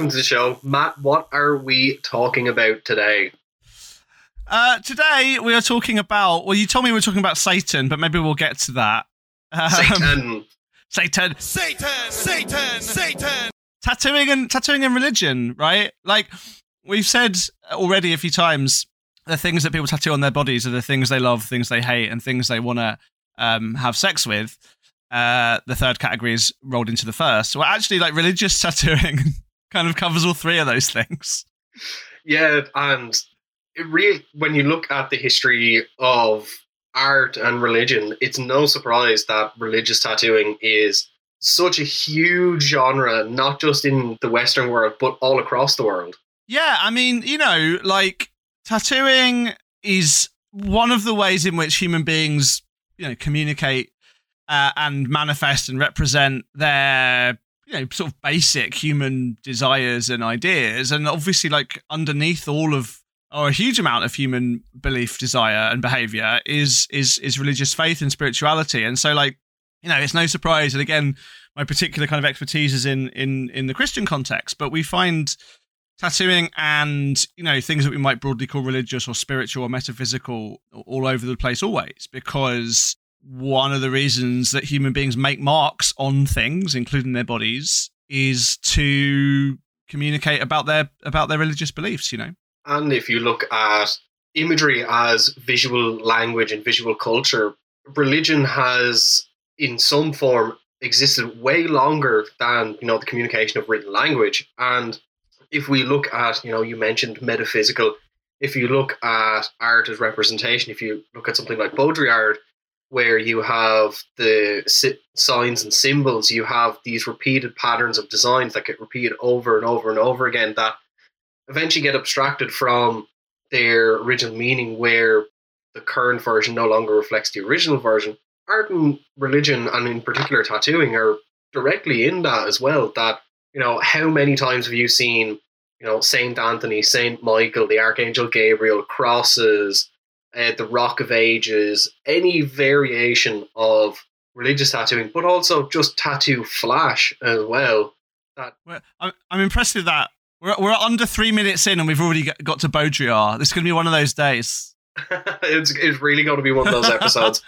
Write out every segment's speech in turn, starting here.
welcome to the show. Matt, what are we talking about today? Uh, today we are talking about. Well, you told me we are talking about Satan, but maybe we'll get to that. Um, Satan. Satan. Satan. Satan. Satan. Tattooing and tattooing and religion, right? Like we've said already a few times, the things that people tattoo on their bodies are the things they love, things they hate, and things they want to um, have sex with. Uh, the third category is rolled into the first. Well, actually, like religious tattooing kind of covers all three of those things. Yeah, and it really, when you look at the history of art and religion, it's no surprise that religious tattooing is such a huge genre, not just in the Western world, but all across the world. Yeah, I mean, you know, like tattooing is one of the ways in which human beings, you know, communicate uh, and manifest and represent their you know sort of basic human desires and ideas. And obviously like underneath all of or a huge amount of human belief desire and behavior is is is religious faith and spirituality. And so like you know it's no surprise and again my particular kind of expertise is in in in the christian context. But we find tattooing and you know things that we might broadly call religious or spiritual or metaphysical all over the place always because one of the reasons that human beings make marks on things including their bodies is to communicate about their about their religious beliefs you know? And if you look at imagery as visual language and visual culture religion has in some form existed way longer than you know the communication of written language. And if we look at, you know, you mentioned metaphysical, if you look at art as representation, if you look at something like Baudrillard, where you have the signs and symbols, you have these repeated patterns of designs that get repeated over and over and over again that eventually get abstracted from their original meaning, where the current version no longer reflects the original version. Art and religion, and in particular tattooing, are directly in that as well. That you know, how many times have you seen, you know, Saint Anthony, Saint Michael, the Archangel Gabriel, crosses, uh, the Rock of Ages, any variation of religious tattooing, but also just tattoo flash as well. That well, I'm, I'm impressed with that. We're, we're under three minutes in and we've already got to Baudrillard. This is going to be one of those days. it's, it's really going to be one of those episodes.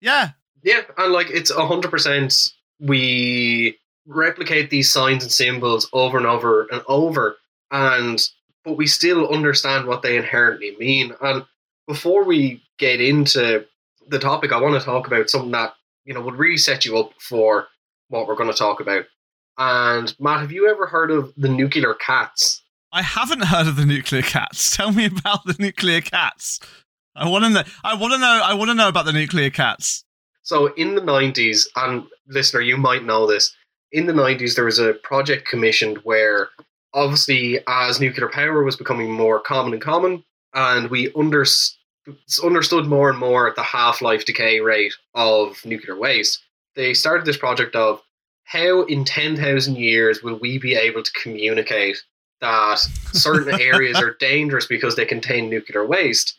yeah. Yeah, and like it's 100% we replicate these signs and symbols over and over and over, and but we still understand what they inherently mean. And before we get into the topic, I want to talk about something that you know would really set you up for what we're going to talk about. And Matt, have you ever heard of the nuclear cats? I haven't heard of the nuclear cats. Tell me about the nuclear cats. I want to know. I want to know. I want to know about the nuclear cats. So in the nineties, and listener, you might know this in the 90s, there was a project commissioned where obviously, as nuclear power was becoming more common and common, and we under, understood more and more the half life decay rate of nuclear waste, they started this project of how in 10,000 years will we be able to communicate that certain areas are dangerous because they contain nuclear waste?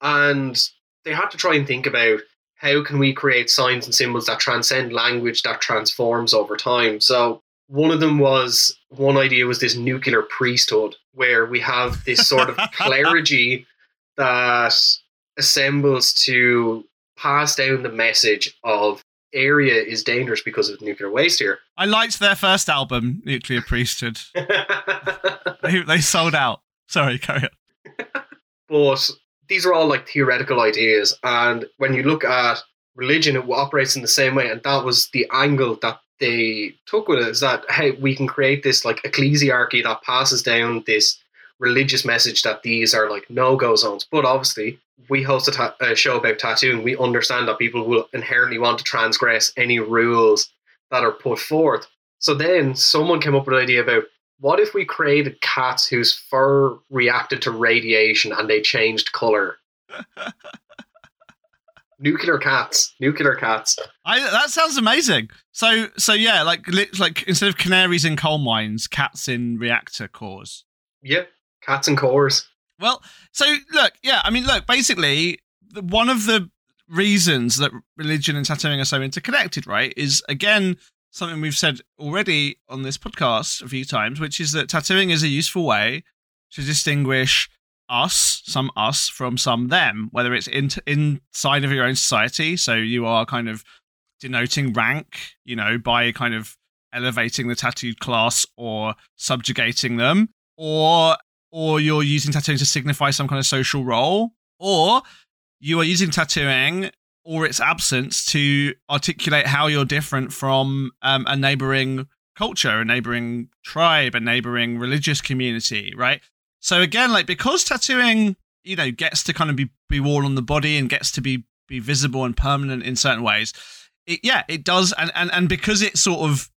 And they had to try and think about how can we create signs and symbols that transcend language that transforms over time? So one of them was one idea was this nuclear priesthood where we have this sort of clergy that assembles to pass down the message of area is dangerous because of nuclear waste here. I liked their first album, Nuclear Priesthood. they, they sold out. Sorry, carry on. but these are all like theoretical ideas. And when you look at religion, it operates in the same way. And that was the angle that they took with it is that, hey, we can create this like ecclesiarchy that passes down this religious message that these are like no go zones. But obviously, we host a, ta- a show about tattooing. We understand that people will inherently want to transgress any rules that are put forth. So then someone came up with an idea about what if we created cats whose fur reacted to radiation and they changed color? nuclear cats, nuclear cats. I, that sounds amazing. So, so yeah, like like instead of canaries in coal mines, cats in reactor cores. Yeah, cats and cores. Well, so look, yeah, I mean, look, basically, one of the reasons that religion and tattooing are so interconnected, right, is again something we've said already on this podcast a few times, which is that tattooing is a useful way to distinguish us, some us, from some them, whether it's in, inside of your own society. So you are kind of denoting rank, you know, by kind of elevating the tattooed class or subjugating them, or or you're using tattooing to signify some kind of social role, or you are using tattooing or its absence to articulate how you're different from um, a neighboring culture, a neighboring tribe, a neighboring religious community, right? So again, like because tattooing, you know, gets to kind of be, be worn on the body and gets to be be visible and permanent in certain ways, it, yeah, it does, and and and because it sort of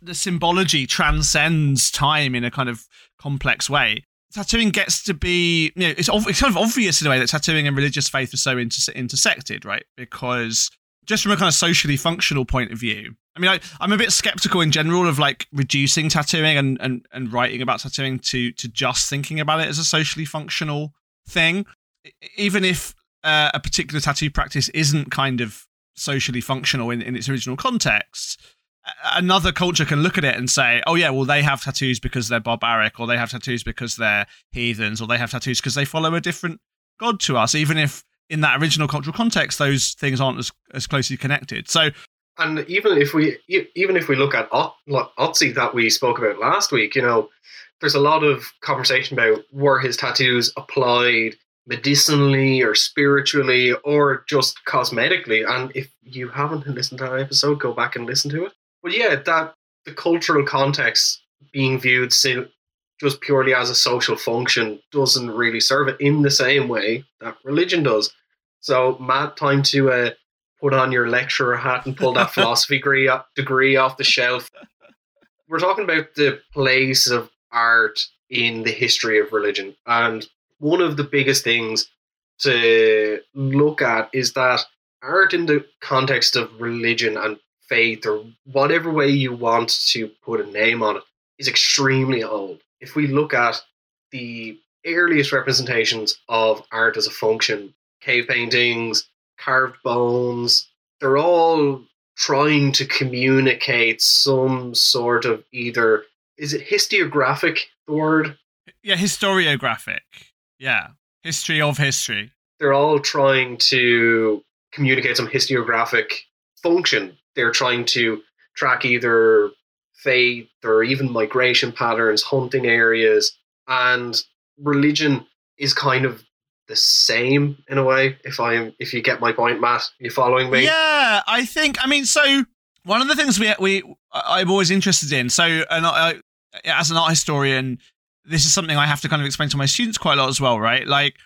the symbology transcends time in a kind of complex way. Tattooing gets to be, you know, it's, it's kind of obvious in a way that tattooing and religious faith are so inter- intersected, right? Because just from a kind of socially functional point of view, I mean, I, I'm a bit skeptical in general of like reducing tattooing and, and, and writing about tattooing to to just thinking about it as a socially functional thing, even if uh, a particular tattoo practice isn't kind of socially functional in, in its original context another culture can look at it and say, oh, yeah, well, they have tattoos because they're barbaric, or they have tattoos because they're heathens, or they have tattoos because they follow a different god to us, even if in that original cultural context, those things aren't as, as closely connected. So, and even if we even if we look at Otzi that we spoke about last week, you know, there's a lot of conversation about were his tattoos applied medicinally or spiritually or just cosmetically. And if you haven't listened to that episode, go back and listen to it. But yeah, that the cultural context being viewed just purely as a social function doesn't really serve it in the same way that religion does. So, Matt, time to uh, put on your lecturer hat and pull that philosophy degree, degree off the shelf. We're talking about the place of art in the history of religion. And one of the biggest things to look at is that art in the context of religion and faith or whatever way you want to put a name on it is extremely old. If we look at the earliest representations of art as a function, cave paintings, carved bones, they're all trying to communicate some sort of either is it historiographic the word? Yeah, historiographic. Yeah. History of history. They're all trying to communicate some historiographic function they're trying to track either faith or even migration patterns, hunting areas, and religion is kind of the same in a way. If I'm, if you get my point, Matt, you're following me? Yeah, I think. I mean, so one of the things we we I'm always interested in. So, and I, as an art historian, this is something I have to kind of explain to my students quite a lot as well, right? Like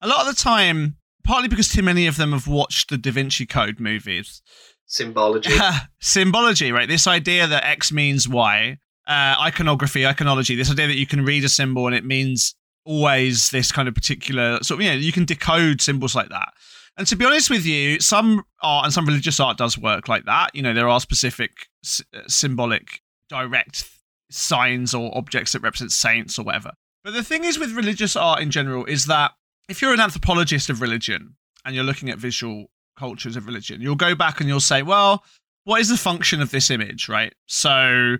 a lot of the time, partly because too many of them have watched the Da Vinci Code movies symbology. symbology, right? This idea that X means Y, uh, iconography, iconology, this idea that you can read a symbol and it means always this kind of particular sort of, you know, you can decode symbols like that. And to be honest with you, some art and some religious art does work like that. You know, there are specific s- uh, symbolic direct signs or objects that represent saints or whatever. But the thing is with religious art in general is that if you're an anthropologist of religion and you're looking at visual cultures of religion. You'll go back and you'll say, well, what is the function of this image, right? So,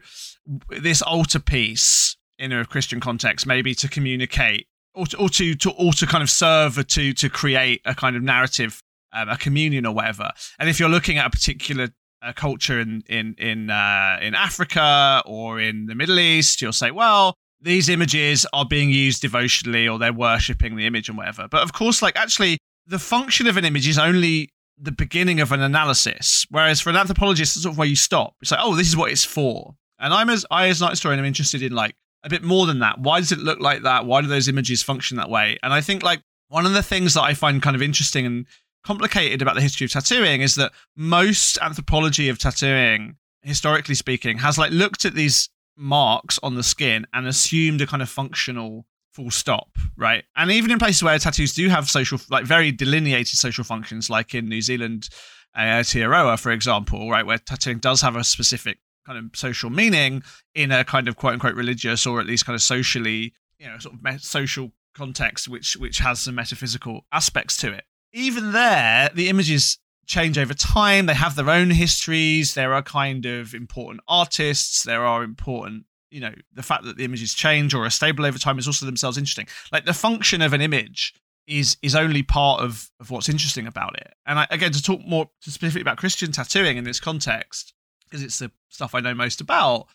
this altarpiece in a Christian context, maybe to communicate or to, or to, to or to kind of serve or to to create a kind of narrative, um, a communion or whatever. And if you're looking at a particular uh, culture in in in uh, in Africa or in the Middle East, you'll say, well, these images are being used devotionally or they're worshipping the image and whatever. But of course, like actually, the function of an image is only the beginning of an analysis. Whereas for an anthropologist, it's sort of where you stop. It's like, oh, this is what it's for. And I'm as I as an art historian, I'm interested in like a bit more than that. Why does it look like that? Why do those images function that way? And I think like one of the things that I find kind of interesting and complicated about the history of tattooing is that most anthropology of tattooing, historically speaking, has like looked at these marks on the skin and assumed a kind of functional full stop, right? And even in places where tattoos do have social, like very delineated social functions, like in New Zealand, uh, Aotearoa, for example, right, where tattooing does have a specific kind of social meaning in a kind of quote unquote religious or at least kind of socially, you know, sort of social context, which which has some metaphysical aspects to it. Even there, the images change over time. They have their own histories. There are kind of important artists. There are important, you know, the fact that the images change or are stable over time is also themselves interesting. Like the function of an image is is only part of of what's interesting about it. And I, again, to talk more specifically about Christian tattooing in this context, because it's the stuff I know most about.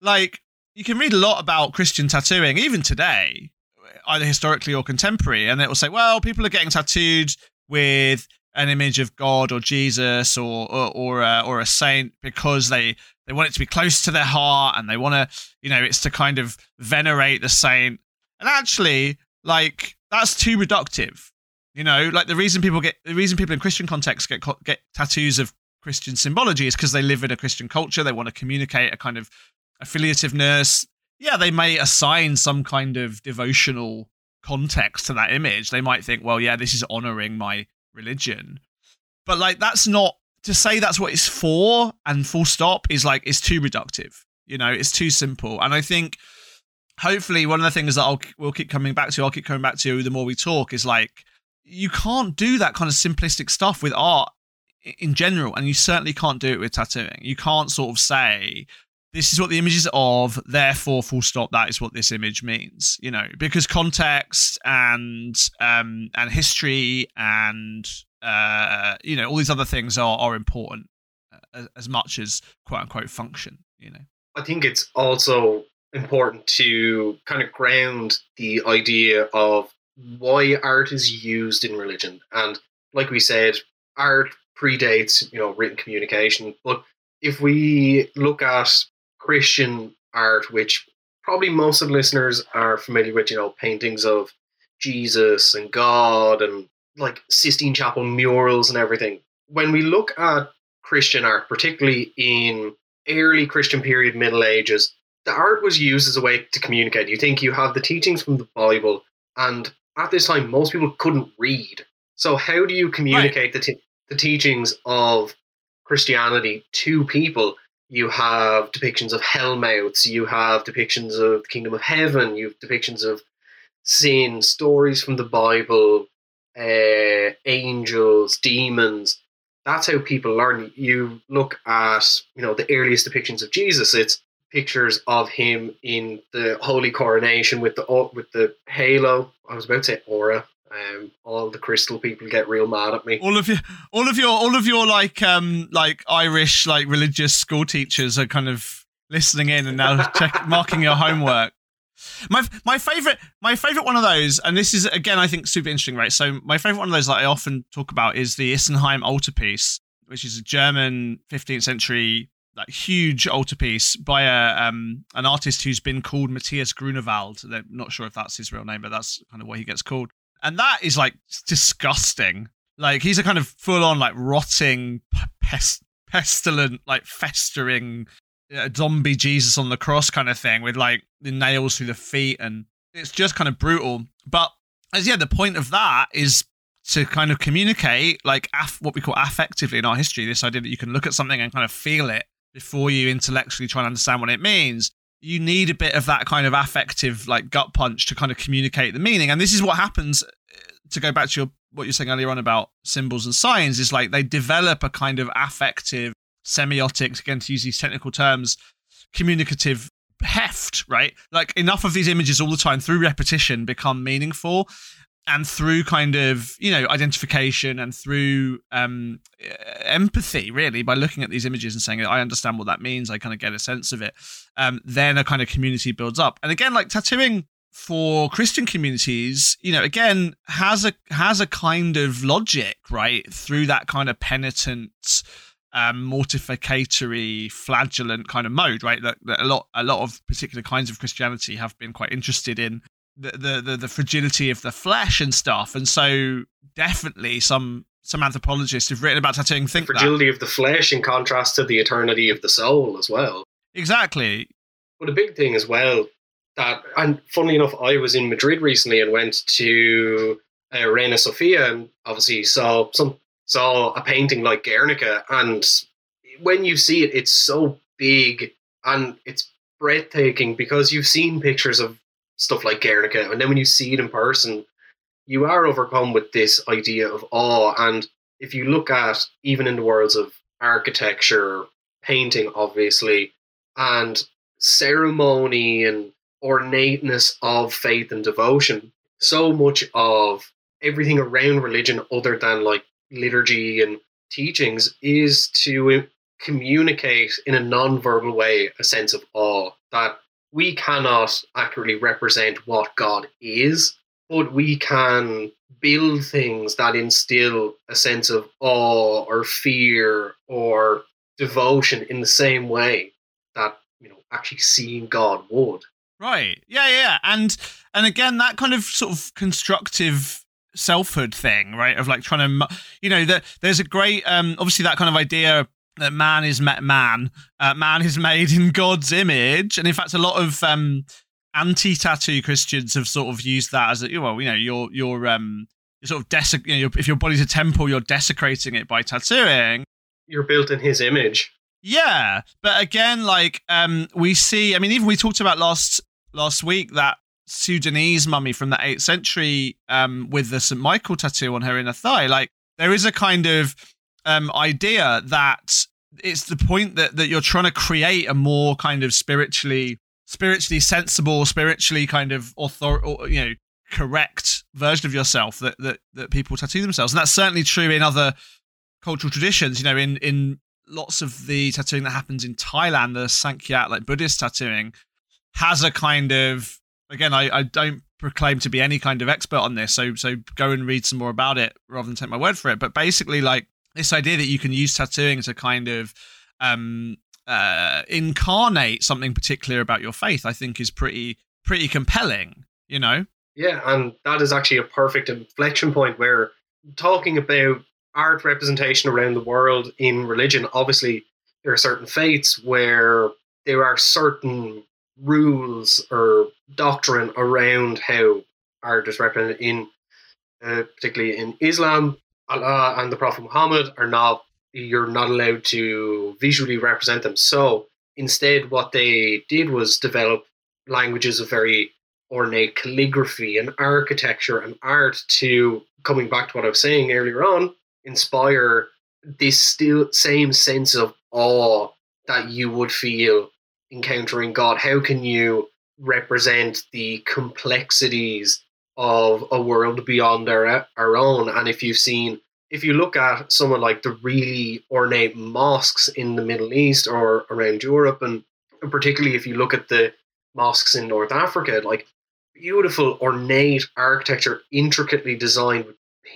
Like you can read a lot about Christian tattooing, even today, either historically or contemporary, and it will say, well, people are getting tattooed with an image of God or Jesus or or or a, or a saint because they they want it to be close to their heart and they want to you know it's to kind of venerate the saint. And actually like that's too reductive you know? Like the reason people get the reason people in christian contexts get get tattoos of christian symbology is because they live in a christian culture they want to communicate a kind of affiliativeness. Yeah they may assign some kind of devotional context to that image. They might think well yeah this is honoring my religion. But like that's not to say that's what it's for and full stop is like it's too reductive. You know, it's too simple. And I think hopefully one of the things that I'll we'll keep coming back to, I'll keep coming back to the more we talk is like you can't do that kind of simplistic stuff with art in general, and you certainly can't do it with tattooing. You can't sort of say this is what the image is of, therefore, full stop. That is what this image means, you know, because context and um, and history and uh, you know all these other things are are important uh, as, as much as quote unquote function. You know, I think it's also important to kind of ground the idea of why art is used in religion, and like we said, art predates you know written communication, but if we look at Christian art, which probably most of the listeners are familiar with, you know, paintings of Jesus and God and like Sistine Chapel murals and everything. When we look at Christian art, particularly in early Christian period, Middle Ages, the art was used as a way to communicate. You think you have the teachings from the Bible, and at this time, most people couldn't read. So, how do you communicate right. the, t- the teachings of Christianity to people? You have depictions of hellmouths, you have depictions of the kingdom of heaven, you have depictions of sin, stories from the Bible, uh, angels, demons. That's how people learn. You look at you know the earliest depictions of Jesus. It's pictures of him in the holy coronation with the with the halo. I was about to say aura. Um, all the crystal people get real mad at me. All of your, all of your, all of your like, um, like Irish, like religious school teachers are kind of listening in and now check, marking your homework. My my favorite my favorite one of those, and this is again I think super interesting, right? So my favorite one of those that I often talk about is the Isenheim altarpiece, which is a German 15th century like huge altarpiece by a um an artist who's been called Matthias Grunewald. I'm not sure if that's his real name, but that's kind of what he gets called and that is like disgusting. Like he's a kind of full on like rotting, pest- pestilent, like festering uh, zombie Jesus on the cross kind of thing with like the nails through the feet, and it's just kind of brutal. But as yeah, the point of that is to kind of communicate like what we call affectively in our history. This idea that you can look at something and kind of feel it before you intellectually try and understand what it means you need a bit of that kind of affective like gut punch to kind of communicate the meaning. And this is what happens uh, to go back to your what you're saying earlier on about symbols and signs is like they develop a kind of affective semiotics again to use these technical terms communicative heft right? Like enough of these images all the time through repetition become meaningful and through kind of you know identification and through um, empathy really by looking at these images and saying i understand what that means i kind of get a sense of it um, then a kind of community builds up and again like tattooing for christian communities you know again has a has a kind of logic right through that kind of penitent um, mortificatory, flagellant kind of mode, right? That, that, a lot, a lot of particular kinds of Christianity have been quite interested in the, the the fragility of the flesh and stuff, and so definitely some some anthropologists who've written about tattooing think the fragility that. of the flesh in contrast to the eternity of the soul as well. Exactly. But a big thing as well that, and funnily enough, I was in Madrid recently and went to uh, Reina Sofia and obviously saw some saw a painting like Guernica, and when you see it, it's so big and it's breathtaking because you've seen pictures of stuff like Guernica, and then when you see it in person, you are overcome with this idea of awe. And if you look at even in the worlds of architecture, painting, obviously, and ceremony and ornateness of faith and devotion, so much of everything around religion, other than like liturgy and teachings, is to communicate in a non-verbal way a sense of awe that we cannot accurately represent what God is, but we can build things that instill a sense of awe or fear or devotion in the same way that you know actually seeing God would. Right. Yeah, yeah. And and again that kind of sort of constructive selfhood thing, right? Of like trying to you know that there's a great um obviously that kind of idea that man is met man, uh, man is made in God's image, and in fact, a lot of um, anti-tattoo Christians have sort of used that as a well, you know, you're you're um, sort of desec- you know, if your body's a temple, you're desecrating it by tattooing. You're built in His image. Yeah, but again, like um, we see, I mean, even we talked about last last week that Sudanese mummy from the eighth century um, with the St Michael tattoo on her inner thigh. Like there is a kind of um, idea that it's the point that, that you're trying to create a more kind of spiritually spiritually sensible, spiritually kind of author, you know, correct version of yourself that, that that people tattoo themselves, and that's certainly true in other cultural traditions. You know, in in lots of the tattooing that happens in Thailand, the Sak Yant, like Buddhist tattooing, has a kind of again, I, I don't proclaim to be any kind of expert on this, so so go and read some more about it rather than take my word for it. But basically, like this idea that you can use tattooing to kind of um, uh, incarnate something particular about your faith, I think is pretty pretty compelling. You know. Yeah, and that is actually a perfect inflection point where talking about art representation around the world in religion, obviously there are certain faiths where there are certain rules or doctrine around how art is represented in, uh, particularly in Islam. Allah and the Prophet Muhammad are not you're not allowed to visually represent them. So instead, what they did was develop languages of very ornate calligraphy and architecture and art to coming back to what I was saying earlier on, inspire this still same sense of awe that you would feel encountering God. How can you represent the complexities of a world beyond our our own. And if you've seen, if you look at someone like the really ornate mosques in the Middle East or around Europe, and particularly if you look at the mosques in North Africa, like beautiful ornate architecture, intricately designed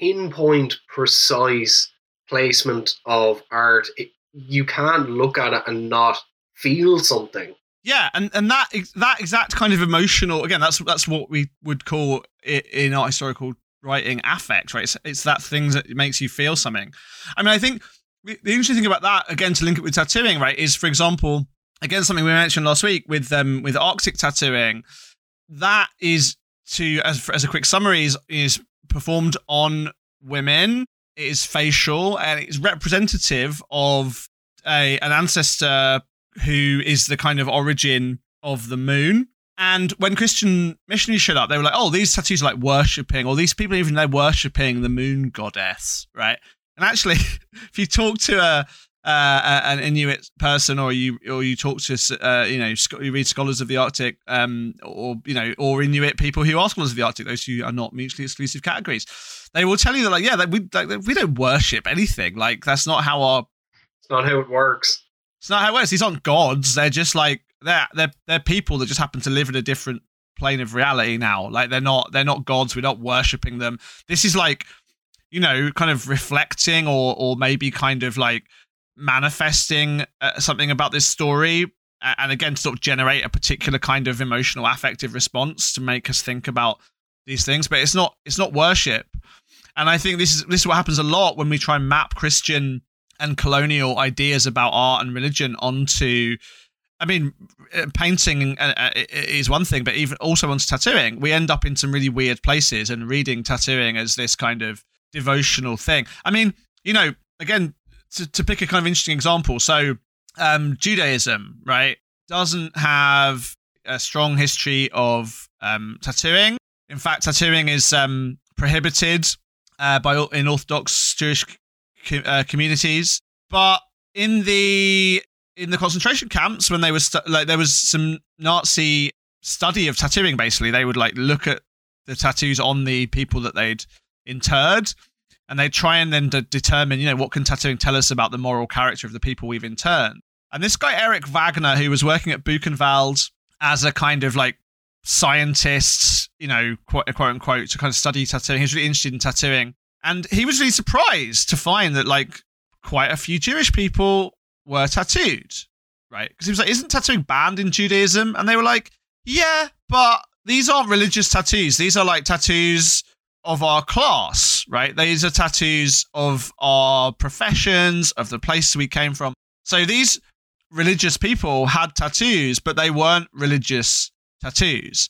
pinpoint precise placement of art. It, you can't look at it and not feel something. Yeah, and, and that that exact kind of emotional again, that's that's what we would call it in art historical writing affect, right? It's, it's that thing that makes you feel something. I mean, I think the interesting thing about that, again, to link it with tattooing, right, is for example, again something we mentioned last week with um with Arctic tattooing, that is to as as a quick summary is is performed on women. It is facial and it's representative of a an ancestor who is the kind of origin of the moon. And when Christian missionaries showed up, they were like, "Oh, these tattoos are like worshipping, or these people even they're worshipping the moon goddess, right?" And actually, if you talk to a uh, an Inuit person, or you or you talk to uh, you know you read scholars of the Arctic, um, or you know or Inuit people who are scholars of the Arctic, those who are not mutually exclusive categories, they will tell you that like yeah, that we like, we don't worship anything. Like that's not how our. It's not how it works. It's not how it works. These aren't gods. They're just like they're they're they're people that just happen to live in a different plane of reality now. Like they're not they're not gods. We're not worshiping them. This is like you know kind of reflecting or or maybe kind of like manifesting uh, something about this story and again sort of generate a particular kind of emotional affective response to make us think about these things but it's not it's not worship and i think this is this is what happens a lot when we try and map christian and colonial ideas about art and religion onto I mean, uh, painting uh, uh, is one thing, but even also onto tattooing, we end up in some really weird places and reading tattooing as this kind of devotional thing. I mean, you know, again, to, to pick a kind of interesting example, so um, Judaism, right, doesn't have a strong history of um, tattooing. In fact, tattooing is um, prohibited uh, by in Orthodox Jewish uh, communities. But in the in the concentration camps, when they were stu- like there was some Nazi study of tattooing. Basically, they would like look at the tattoos on the people that they'd interred, and they try and then de- determine, you know, what can tattooing tell us about the moral character of the people we've interned. And this guy Eric Wagner, who was working at Buchenwald as a kind of like scientist, you know, quote, quote unquote, to kind of study tattooing. He was really interested in tattooing, and he was really surprised to find that like quite a few Jewish people were tattooed, right? Because he was like, "Isn't tattooing banned in Judaism?" And they were like, "Yeah, but these aren't religious tattoos. These are like tattoos." Of our class, right? These are tattoos of our professions, of the place we came from. So these religious people had tattoos, but they weren't religious tattoos.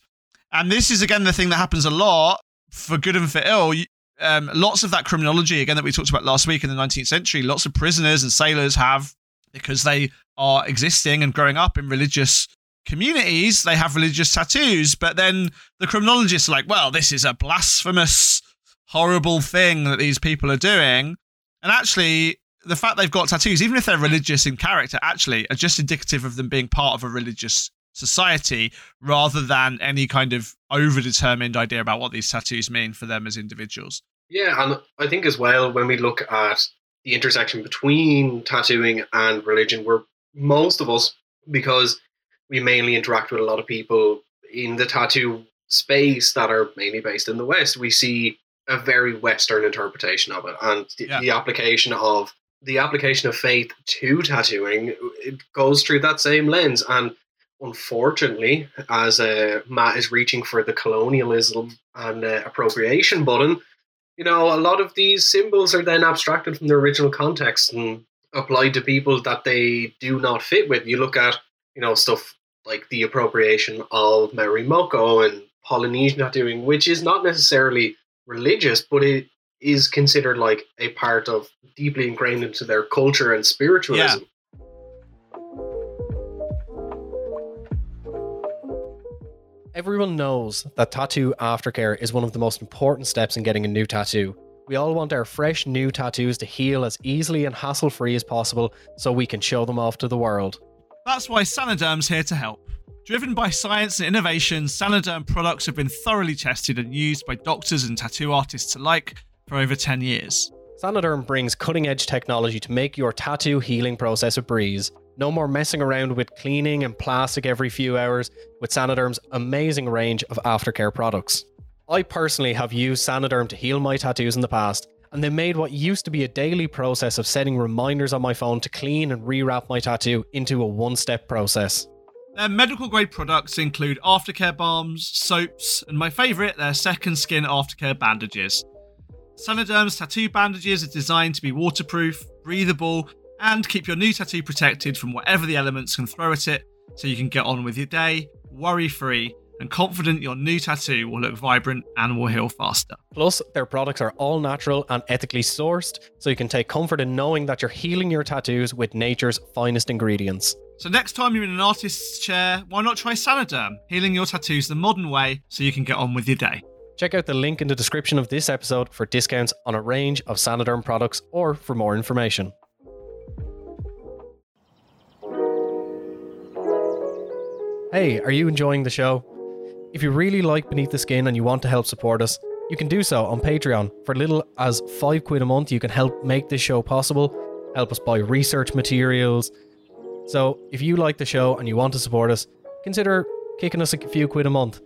And this is again the thing that happens a lot for good and for ill. Um, lots of that criminology, again, that we talked about last week in the 19th century, lots of prisoners and sailors have, because they are existing and growing up in religious communities, they have religious tattoos. But then the criminologists are like, well, this is a blasphemous, horrible thing that these people are doing. And actually, the fact they've got tattoos, even if they're religious in character, actually are just indicative of them being part of a religious society rather than any kind of overdetermined idea about what these tattoos mean for them as individuals. Yeah, and I think as well when we look at the intersection between tattooing and religion, we're most of us because we mainly interact with a lot of people in the tattoo space that are mainly based in the West. We see a very Western interpretation of it, and the, Yeah. the application of the application of faith to tattooing it goes through that same lens. And unfortunately, as uh, Matt is reaching for the colonialism and uh, appropriation button, you know, a lot of these symbols are then abstracted from their original context and applied to people that they do not fit with. You look at, you know, stuff like the appropriation of Maori Moko and Polynesian tattooing, which is not necessarily religious, but it is considered like a part of deeply ingrained into their culture and spiritualism. Everyone knows that tattoo aftercare is one of the most important steps in getting a new tattoo. We all want our fresh new tattoos to heal as easily and hassle free as possible so we can show them off to the world. That's why Saniderm's here to help. Driven by science and innovation, Saniderm products have been thoroughly tested and used by doctors and tattoo artists alike for over 10 years. Saniderm brings cutting edge technology to make your tattoo healing process a breeze. No more messing around with cleaning and plastic every few hours with Saniderm's amazing range of aftercare products. I personally have used Saniderm to heal my tattoos in the past, and they made what used to be a daily process of setting reminders on my phone to clean and rewrap my tattoo into a one step process. Their medical grade products include aftercare balms, soaps, and my favourite, their second skin aftercare bandages. Saniderm's tattoo bandages are designed to be waterproof, breathable, and keep your new tattoo protected from whatever the elements can throw at it so you can get on with your day, worry free, and confident your new tattoo will look vibrant and will heal faster. Plus, their products are all natural and ethically sourced, so you can take comfort in knowing that you're healing your tattoos with nature's finest ingredients. So next time you're in an artist's chair, why not try Saniderm, healing your tattoos the modern way so you can get on with your day. Check out the link in the description of this episode for discounts on a range of Saniderm products or for more information. Hey, are you enjoying the show? If you really like Beneath the Skin and you want to help support us, you can do so on Patreon. For little as 5 quid a month, you can help make this show possible, help us buy research materials. So, if you like the show and you want to support us, consider kicking us a few quid a month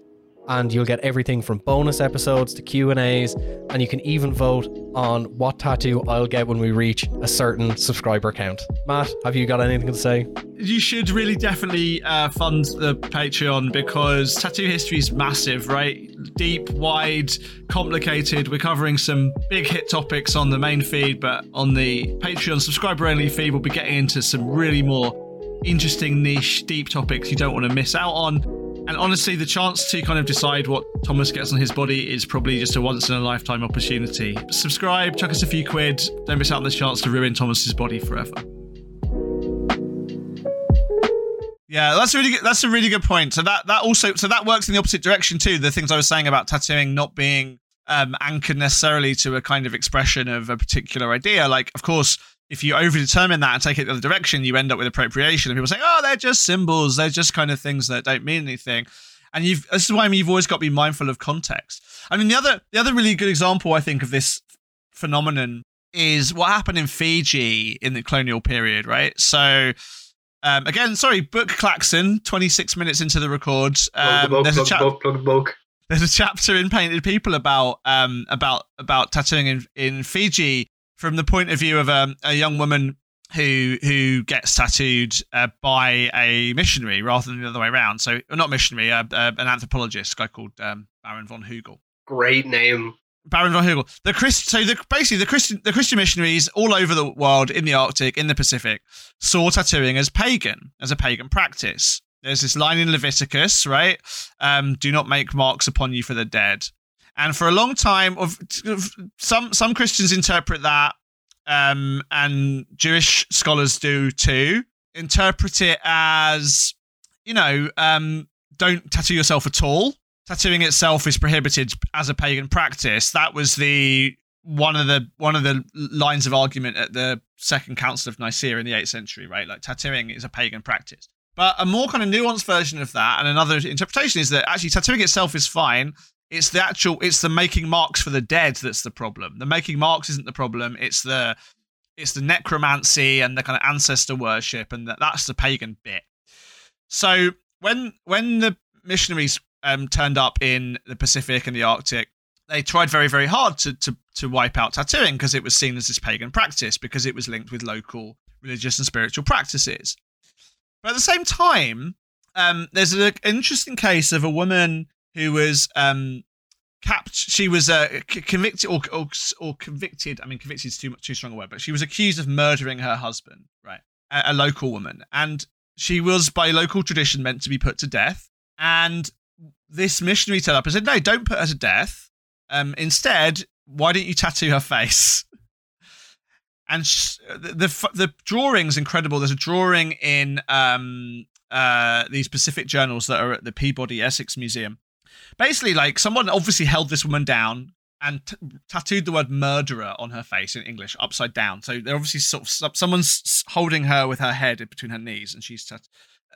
and you'll get everything from bonus episodes to Q&As and you can even vote on what tattoo I'll get when we reach a certain subscriber count. Matt, have you got anything to say? You should really definitely uh, fund the Patreon because tattoo history is massive, right? Deep, wide, complicated. We're covering some big hit topics on the main feed, but on the Patreon subscriber only feed, we'll be getting into some really more interesting, niche, deep topics you don't want to miss out on. And honestly, the chance to kind of decide what Thomas gets on his body is probably just a once in a lifetime opportunity. Subscribe, chuck us a few quid. Don't miss out on the chance to ruin Thomas's body forever. Yeah, that's a really good, that's a really good point. So that that also so that works in the opposite direction too. The things I was saying about tattooing not being um, anchored necessarily to a kind of expression of a particular idea. Like, of course, if you overdetermine that and take it the other direction, you end up with appropriation. And people say, "Oh, they're just symbols. They're just kind of things that don't mean anything." And you've this is why I mean, you've always got to be mindful of context. I mean, the other the other really good example I think of this phenomenon is what happened in Fiji in the colonial period, right? So. Um, again, sorry, book. Twenty six minutes into the record, um, plug the book, there's a plug book, plug the book. there's a chapter in Painted People about um about about tattooing in, in Fiji from the point of view of um, a young woman who who gets tattooed uh, by a missionary rather than the other way around. So not missionary, uh, uh, an anthropologist, a guy called um, Baron von Hugel. Great name. Baron von Hugel. The Christ, so the, basically the Christian the Christian missionaries all over the world, in the Arctic, in the Pacific, saw tattooing as pagan, as a pagan practice. There's this line in Leviticus, right? Um, Do not make marks upon you for the dead. And for a long time, of some some Christians interpret that, um, and Jewish scholars do too. Interpret it as, you know, um, don't tattoo yourself at all tattooing itself is prohibited as a pagan practice. That was the one of the one of the lines of argument at the Second Council of Nicaea in the eighth century, right? Like tattooing is a pagan practice. But a more kind of nuanced version of that, and another interpretation is that actually tattooing itself is fine. It's the actual, it's the making marks for the dead that's the problem. The making marks isn't the problem. It's the, it's the necromancy and the kind of ancestor worship, and that, that's the pagan bit. So when when the missionaries um, turned up in the Pacific and the Arctic, they tried very, very hard to to, to wipe out tattooing because it was seen as this pagan practice because it was linked with local religious and spiritual practices. But at the same time, um, there's an interesting case of a woman who was um. She was uh, c- convicted or, or or convicted. I mean, convicted is too much too strong a word, but she was accused of murdering her husband, right? A, a local woman, and she was by local tradition meant to be put to death. And this missionary turned up and said, "No, don't put her to death. Um, instead, why don't you tattoo her face?" And the, the the drawing's incredible. There's a drawing in um uh these Pacific journals that are at the Peabody Essex Museum. Basically, like someone obviously held this woman down and t- tattooed the word murderer on her face in English upside down. So they're obviously sort of someone's holding her with her head between her knees, and she's uh,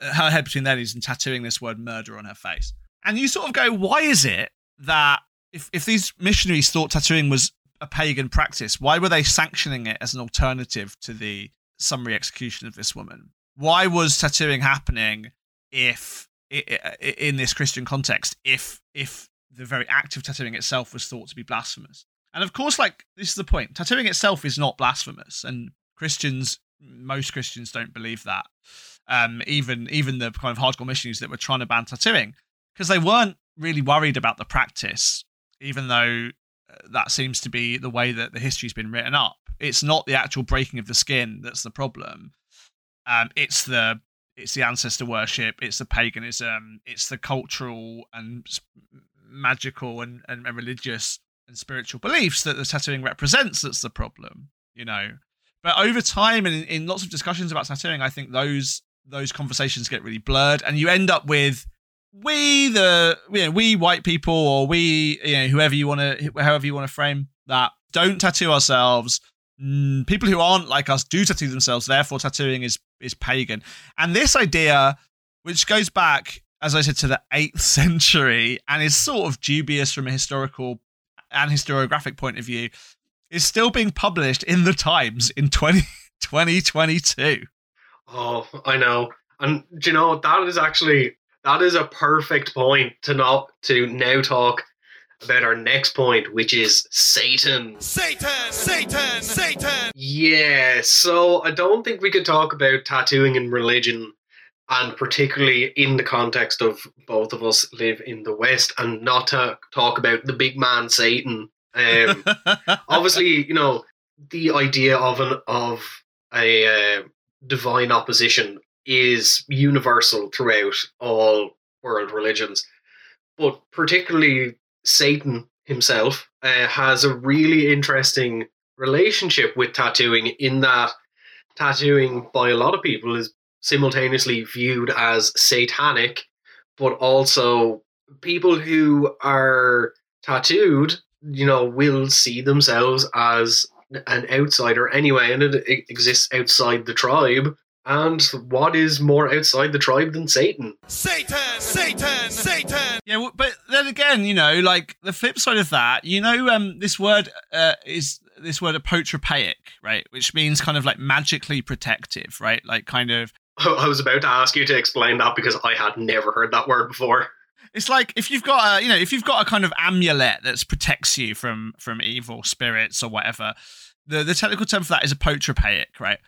her head between their knees and tattooing this word murder on her face. And you sort of go, why is it that if if these missionaries thought tattooing was a pagan practice, why were they sanctioning it as an alternative to the summary execution of this woman? Why was tattooing happening if in this Christian context if if the very act of tattooing itself was thought to be blasphemous? And of course, like this is the point: tattooing itself is not blasphemous, and Christians, most Christians, don't believe that. Um, even even the kind of hardcore missionaries that were trying to ban tattooing, because they weren't really worried about the practice, even though uh, that seems to be the way that the history's been written up. It's not the actual breaking of the skin that's the problem. Um, it's the it's the ancestor worship, it's the paganism, it's the cultural and magical and, and, religious and spiritual beliefs that the tattooing represents that's the problem, you know. But over time and in, in lots of discussions about tattooing, I think those those conversations get really blurred and you end up with we the you know we white people or we you know whoever you want to however you want to frame that don't tattoo ourselves Mm, people who aren't like us do tattoo themselves therefore tattooing is is pagan and this idea which goes back as i said to the 8th century and is sort of dubious from a historical and historiographic point of view is still being published in the times in 20, 2022 Oh, I know. And you know that is actually that is a perfect point to not to now talk about our next point, which is Satan. Satan! Satan! Satan! Yeah, so I don't think we could talk about tattooing and religion, and particularly in the context of both of us live in the West, and not to talk about the big man Satan. Um, obviously, you know, the idea of an of a uh, divine opposition is universal throughout all world religions, but particularly Satan himself uh, has a really interesting relationship with tattooing in that tattooing by a lot of people is simultaneously viewed as satanic, but also people who are tattooed you know, will see themselves as an outsider anyway, and it, it exists outside the tribe. And what is more outside the tribe than Satan? Satan! Satan! Satan! Yeah, but then again, you know, like the flip side of that, you know, um, this word uh, is this word apotropaic, right? Which means kind of like magically protective, right? Like kind of I was about to ask you to explain that because I had never heard that word before. It's like if you've got a, you know, if you've got a kind of amulet that protects you from from evil spirits or whatever, the the technical term for that is apotropaic, right?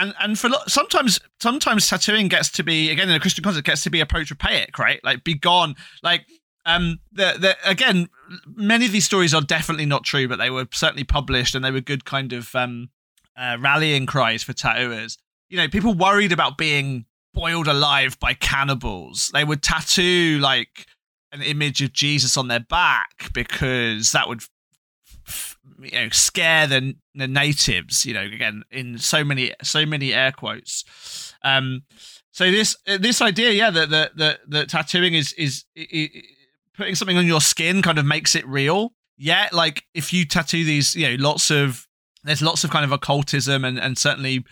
And and for sometimes sometimes tattooing gets to be again in a Christian context gets to be apotropaic, right? Like be gone, like um the the again many of these stories are definitely not true, but they were certainly published and they were good kind of um uh, rallying cries for tattooers. You know, people worried about being boiled alive by cannibals. They would tattoo like an image of Jesus on their back because that would you know scare the, the natives you know again in so many so many air quotes. Um so this this idea yeah that that that, that tattooing is is, is putting something on your skin kind of makes it real. Yeah like if you tattoo these you know lots of there's lots of kind of occultism and and certainly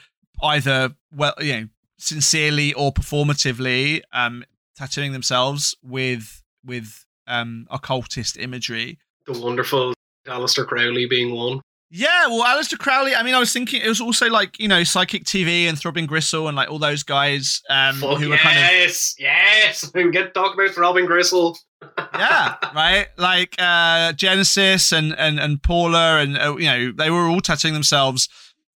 either well you know sincerely or performatively um tattooing themselves with with um occultist imagery. The wonderful Aleister Crowley being one. yeah, well, Alistair Crowley. I mean, I was thinking it was also like you know Psychic TV and Throbbing Gristle and like all those guys um, Fuck who were kind of yes, yes. We get talk about Throbbing Gristle. yeah, right, like uh, Genesis and and and Paula and uh, you know they were all tattooing themselves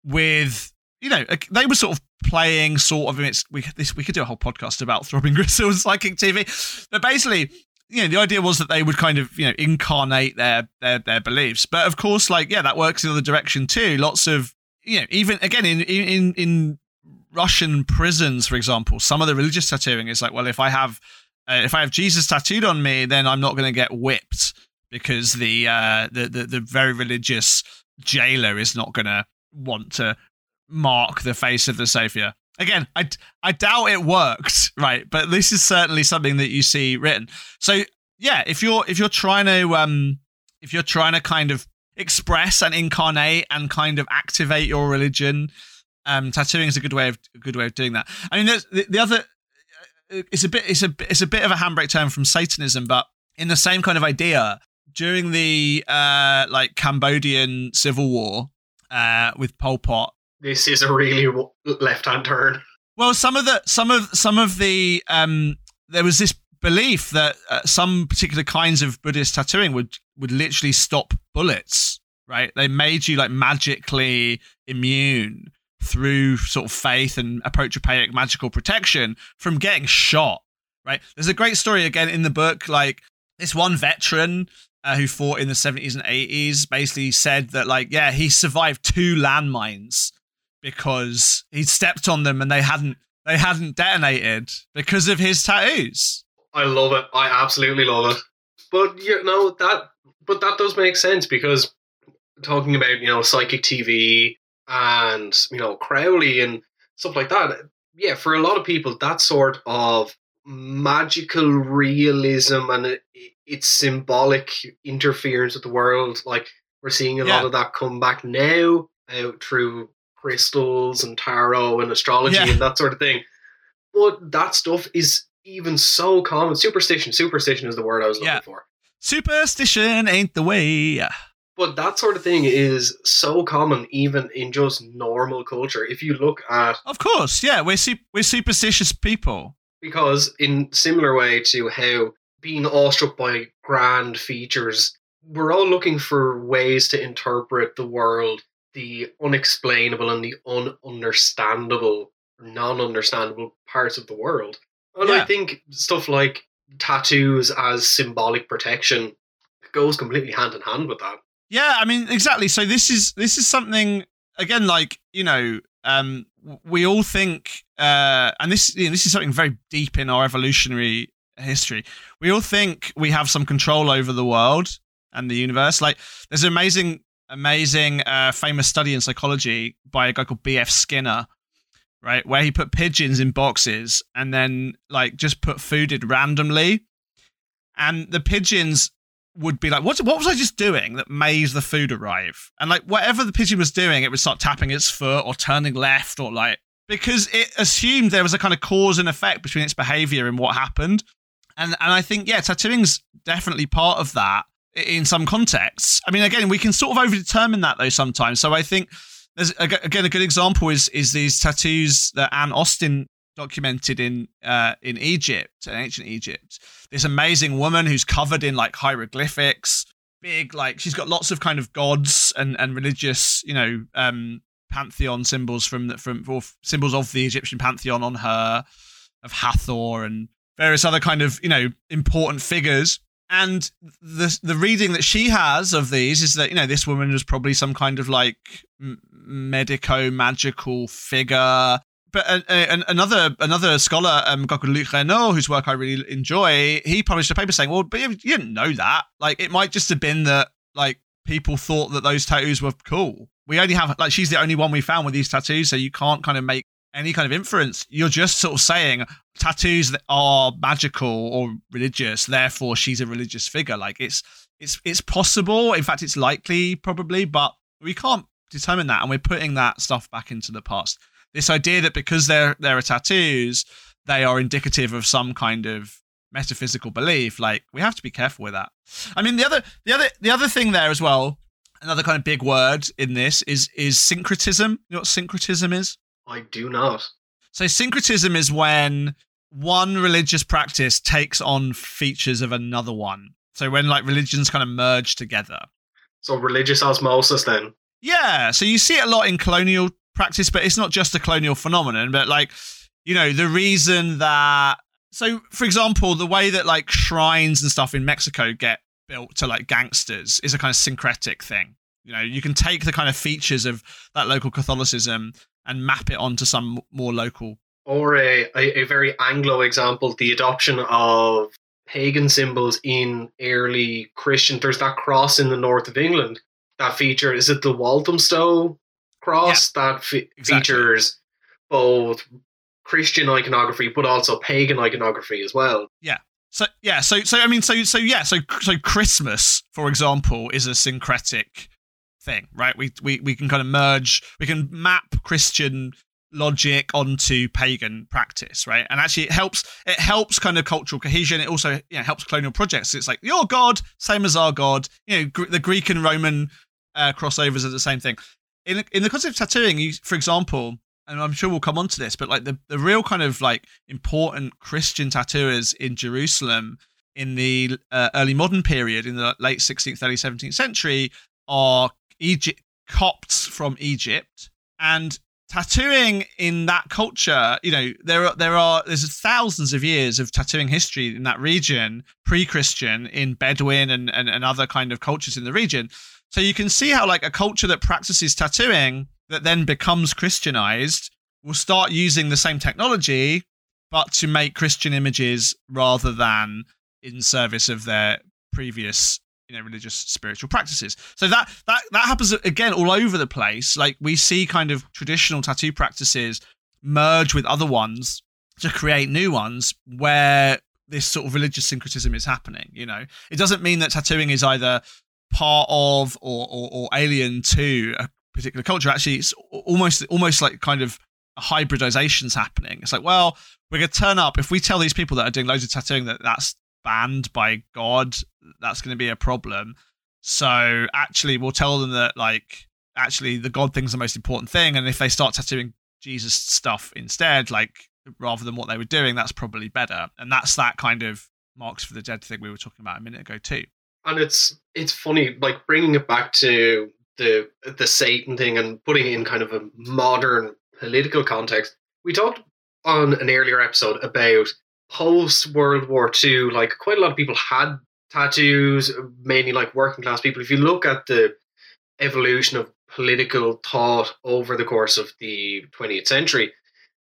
with you know they were sort of playing sort of it's we this we could do a whole podcast about Throbbing Gristle and Psychic TV, but basically you know, the idea was that they would kind of, you know, incarnate their their their beliefs. But of course, like, yeah, that works in the other direction too. Lots of, you know, even again in in in Russian prisons, for example, some of the religious tattooing is like, well, if I have uh, if I have Jesus tattooed on me, then I'm not going to get whipped because the uh the the, the very religious jailer is not going to want to mark the face of the savior. Again, I, I doubt it worked, right? But this is certainly something that you see written. So yeah, if you're if you're trying to um if you're trying to kind of express and incarnate and kind of activate your religion, um, tattooing is a good way of a good way of doing that. I mean, there's, the, the other it's a bit it's a it's a bit of a handbrake term from Satanism, but in the same kind of idea during the uh like Cambodian civil war uh with Pol Pot This is a really left hand turn. Well, some of the some of some of the um, there was this belief that uh, some particular kinds of Buddhist tattooing would would literally stop bullets. Right? They made you like magically immune through sort of faith and apotropaic magical protection from getting shot. Right? There's a great story again in the book. Like this one veteran uh, who fought in the 70s and 80s basically said that like yeah he survived two landmines because he'd stepped on them and they hadn't they hadn't detonated because of his tattoos. I love it. I absolutely love it. But you know that but that does make sense because talking about, you know, psychic TV and, you know, Crowley and stuff like that. Yeah, for a lot of people that sort of magical realism and it, it's symbolic interference with the world like we're seeing a Yeah. lot of that come back now out through crystals and tarot and astrology Yeah. and that sort of thing. But that stuff is even so common. Superstition, superstition is the word I was looking Yeah. for. Superstition ain't the way. But that sort of thing is so common even in just normal culture. If you look at Of course, yeah, we're su- we're superstitious people. because in similar way to how being awestruck by grand features, we're all looking for ways to interpret the world, the unexplainable and the ununderstandable, non-understandable parts of the world. And Yeah. I think stuff like tattoos as symbolic protection goes completely hand in hand with that. Yeah, I mean exactly. So this is this is something again, like you know, um, we all think, uh, and this you know, this is something very deep in our evolutionary history. We all think we have some control over the world and the universe. Like there's an amazing, amazing, uh, famous study in psychology by a guy called B.F. Skinner, right, where he put pigeons in boxes and then like just put food in randomly, and the pigeons would be like, what, what was I just doing that made the food arrive? And like, whatever the pigeon was doing, it would start tapping its foot or turning left or like, because it assumed there was a kind of cause and effect between its behavior and what happened. And, and I think, yeah, tattooing's definitely part of that in some contexts. I mean, again, we can sort of overdetermine that though sometimes. So I think there's again a good example is is these tattoos that Anne Austin documented in uh, in Egypt, in ancient Egypt. This amazing woman who's covered in like hieroglyphics, big like she's got lots of kind of gods and and religious, you know, um, pantheon symbols from the, from symbols of the Egyptian pantheon on her, of Hathor and various other kind of you know important figures. And the the reading that she has of these is that you know this woman was probably some kind of like medico magical figure but uh, uh, another another scholar, um, Luc Renaut, whose work I really enjoy, he published a paper saying, "Well, but you didn't know that. Like, it might just have been that like people thought that those tattoos were cool. We only have like she's the only one we found with these tattoos, so you can't kind of make any kind of inference. You're just sort of saying tattoos that are magical or religious, therefore she's a religious figure. Like it's it's it's possible. In fact, it's likely, probably, but we can't determine that, and we're putting that stuff back into the past this idea that because there there are tattoos, they are indicative of some kind of metaphysical belief. Like we have to be careful with that. I mean, the other the other the other thing there as well, another kind of big word in this is is syncretism. You know what syncretism is? I do not. So syncretism is when one religious practice takes on features of another one. So when like religions kind of merge together. So religious osmosis then. Yeah, so you see it a lot in colonial practice, but it's not just a colonial phenomenon. But like, you know, the reason that so, for example, the way that like shrines and stuff in Mexico get built to like gangsters is a kind of syncretic thing. You know, you can take the kind of features of that local Catholicism and map it onto some more local. Or a, a, a very Anglo example, the adoption of pagan symbols in early Christian. There's that cross in the north of England. That feature is it the Walthamstow cross yeah, that f- exactly. features both Christian iconography but also pagan iconography as well. Yeah. So yeah, so so I mean so so yeah, so so Christmas, for example, is a syncretic thing, right? We we we can kind of merge, we can map Christian logic onto pagan practice, right? And actually, it helps. It helps kind of cultural cohesion. It also you know, helps colonial projects. It's like your god, same as our god. You know, the Greek and Roman uh, crossovers are the same thing in in the concept of tattooing, you, for example, and I'm sure we'll come on to this, but like the, the real kind of like important Christian tattooers in Jerusalem in the uh, early modern period, in the late 16th, early 17th century, are Egypt Copts from Egypt, and tattooing in that culture, you know, there are there are there's thousands of years of tattooing history in that region, pre-Christian, in Bedouin and, and, and other kind of cultures in the region. So you can see how like a culture that practices tattooing that then becomes Christianized will start using the same technology, but to make Christian images rather than in service of their previous you know religious spiritual practices so that that that happens again all over the place like we see kind of traditional tattoo practices merge with other ones to create new ones where this sort of religious syncretism is happening you know it doesn't mean that tattooing is either part of or, or, or alien to a particular culture. Actually, it's almost almost like kind of hybridizations happening. It's like, well, we're gonna turn up if we tell these people that are doing loads of tattooing that that's banned by God, that's going to be a problem. So actually, we'll tell them that like actually the God thing's the most important thing, and if they start tattooing Jesus stuff instead, like rather than what they were doing, that's probably better. And that's that kind of marks for the dead thing we were talking about a minute ago too and it's it's funny like bringing it back to the the Satan thing and putting it in kind of a modern political context. We talked on an earlier episode about post World War II. Like quite a lot of people had tattoos, mainly like working class people. If you look at the evolution of political thought over the course of the 20th century,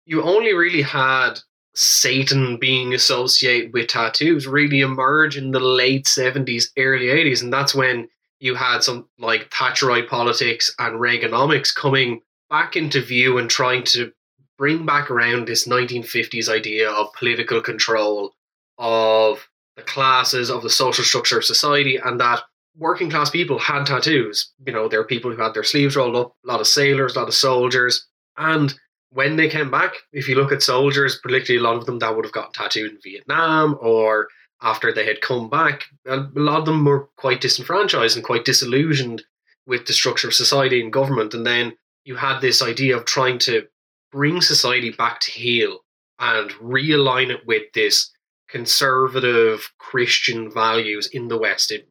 you only really had Satan being associated with tattoos really emerge in the late 70s, early 80s. And that's when you had some like Thatcherite politics and Reaganomics coming back into view and trying to bring back around this 1950s idea of political control of the classes of the social structure of society, and that working class people had tattoos. You know, there are people who had their sleeves rolled up, a lot of sailors, a lot of soldiers. And when they came back, if you look at soldiers, particularly a lot of them that would have gotten tattooed in Vietnam or after they had come back, a lot of them were quite disenfranchised and quite disillusioned with the structure of society and government. And then you had this idea of trying to bring society back to heel and realign it with this conservative Christian values in the West in,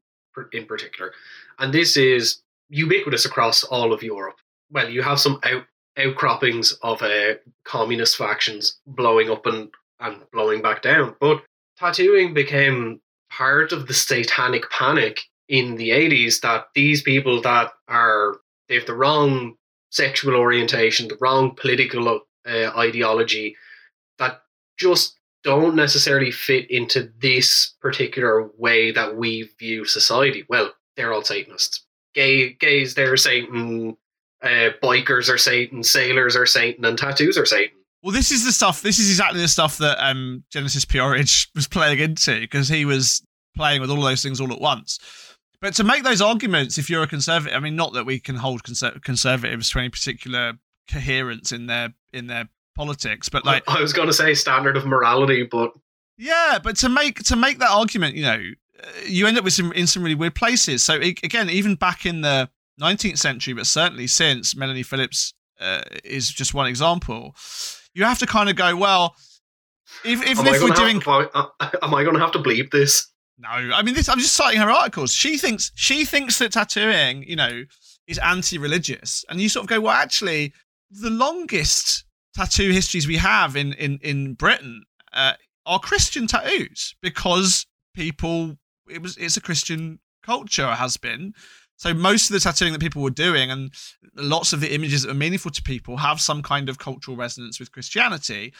in particular. And this is ubiquitous across all of Europe. Well, you have some out, outcroppings of uh, communist factions blowing up and, and blowing back down. But tattooing became part of the satanic panic in the 80s that these people that are, they have the wrong sexual orientation, the wrong political uh, ideology, that just don't necessarily fit into this particular way that we view society. Well, they're all Satanists. Gay, gays, they're Satan. Uh, bikers are Satan. Sailors are Satan, and tattoos are Satan. Well, this is the stuff. This is exactly the stuff that um, Genesis P-Orridge was playing into because he was playing with all those things all at once. But to make those arguments, if you're a conservative, I mean, not that we can hold conser- conservatives to any particular coherence in their in their politics, but like I was going to say standard of morality, but yeah, but to make to make that argument, you know, uh, you end up with some in some really weird places. So again, even back in the 19th century, but certainly since Melanie Phillips uh, is just one example, you have to kind of go, well, if if, if we're doing, to, uh, am I going to have to bleep this? No, I mean this. I'm just citing her articles. She thinks she thinks that tattooing, you know, is anti-religious, and you sort of go, well, actually, the longest tattoo histories we have in in in Britain uh, are Christian tattoos because people it was it's a Christian culture has been. So most of the tattooing that people were doing and lots of the images that are meaningful to people have some kind of cultural resonance with Christianity.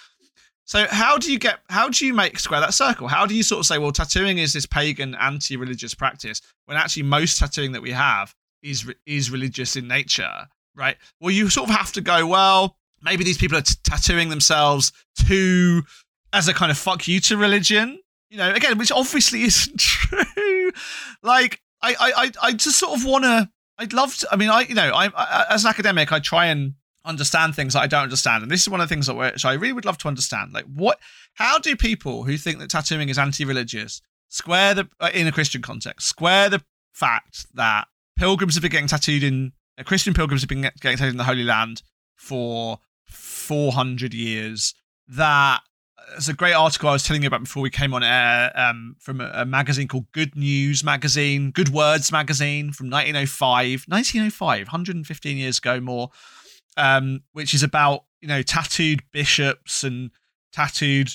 So how do you get how do you make square that circle? How do you sort of say, well, tattooing is this pagan anti-religious practice when actually most tattooing that we have is is religious in nature, right? Well, you sort of have to go, well, maybe these people are t- tattooing themselves to as a kind of fuck you to religion you know again which obviously isn't true like i i i just sort of want to i'd love to i mean i you know I, I, as an academic i try and understand things that i don't understand and this is one of the things that which i really would love to understand like what how do people who think that tattooing is anti-religious square the uh, in a christian context square the fact that pilgrims have been getting tattooed in uh, christian pilgrims have been getting tattooed in the holy land for 400 years. That it's a great article I was telling you about before we came on air um, from a, a, magazine called Good News Magazine, Good Words Magazine from 1905, 1905, 115 years ago more, um, which is about you know tattooed bishops and tattooed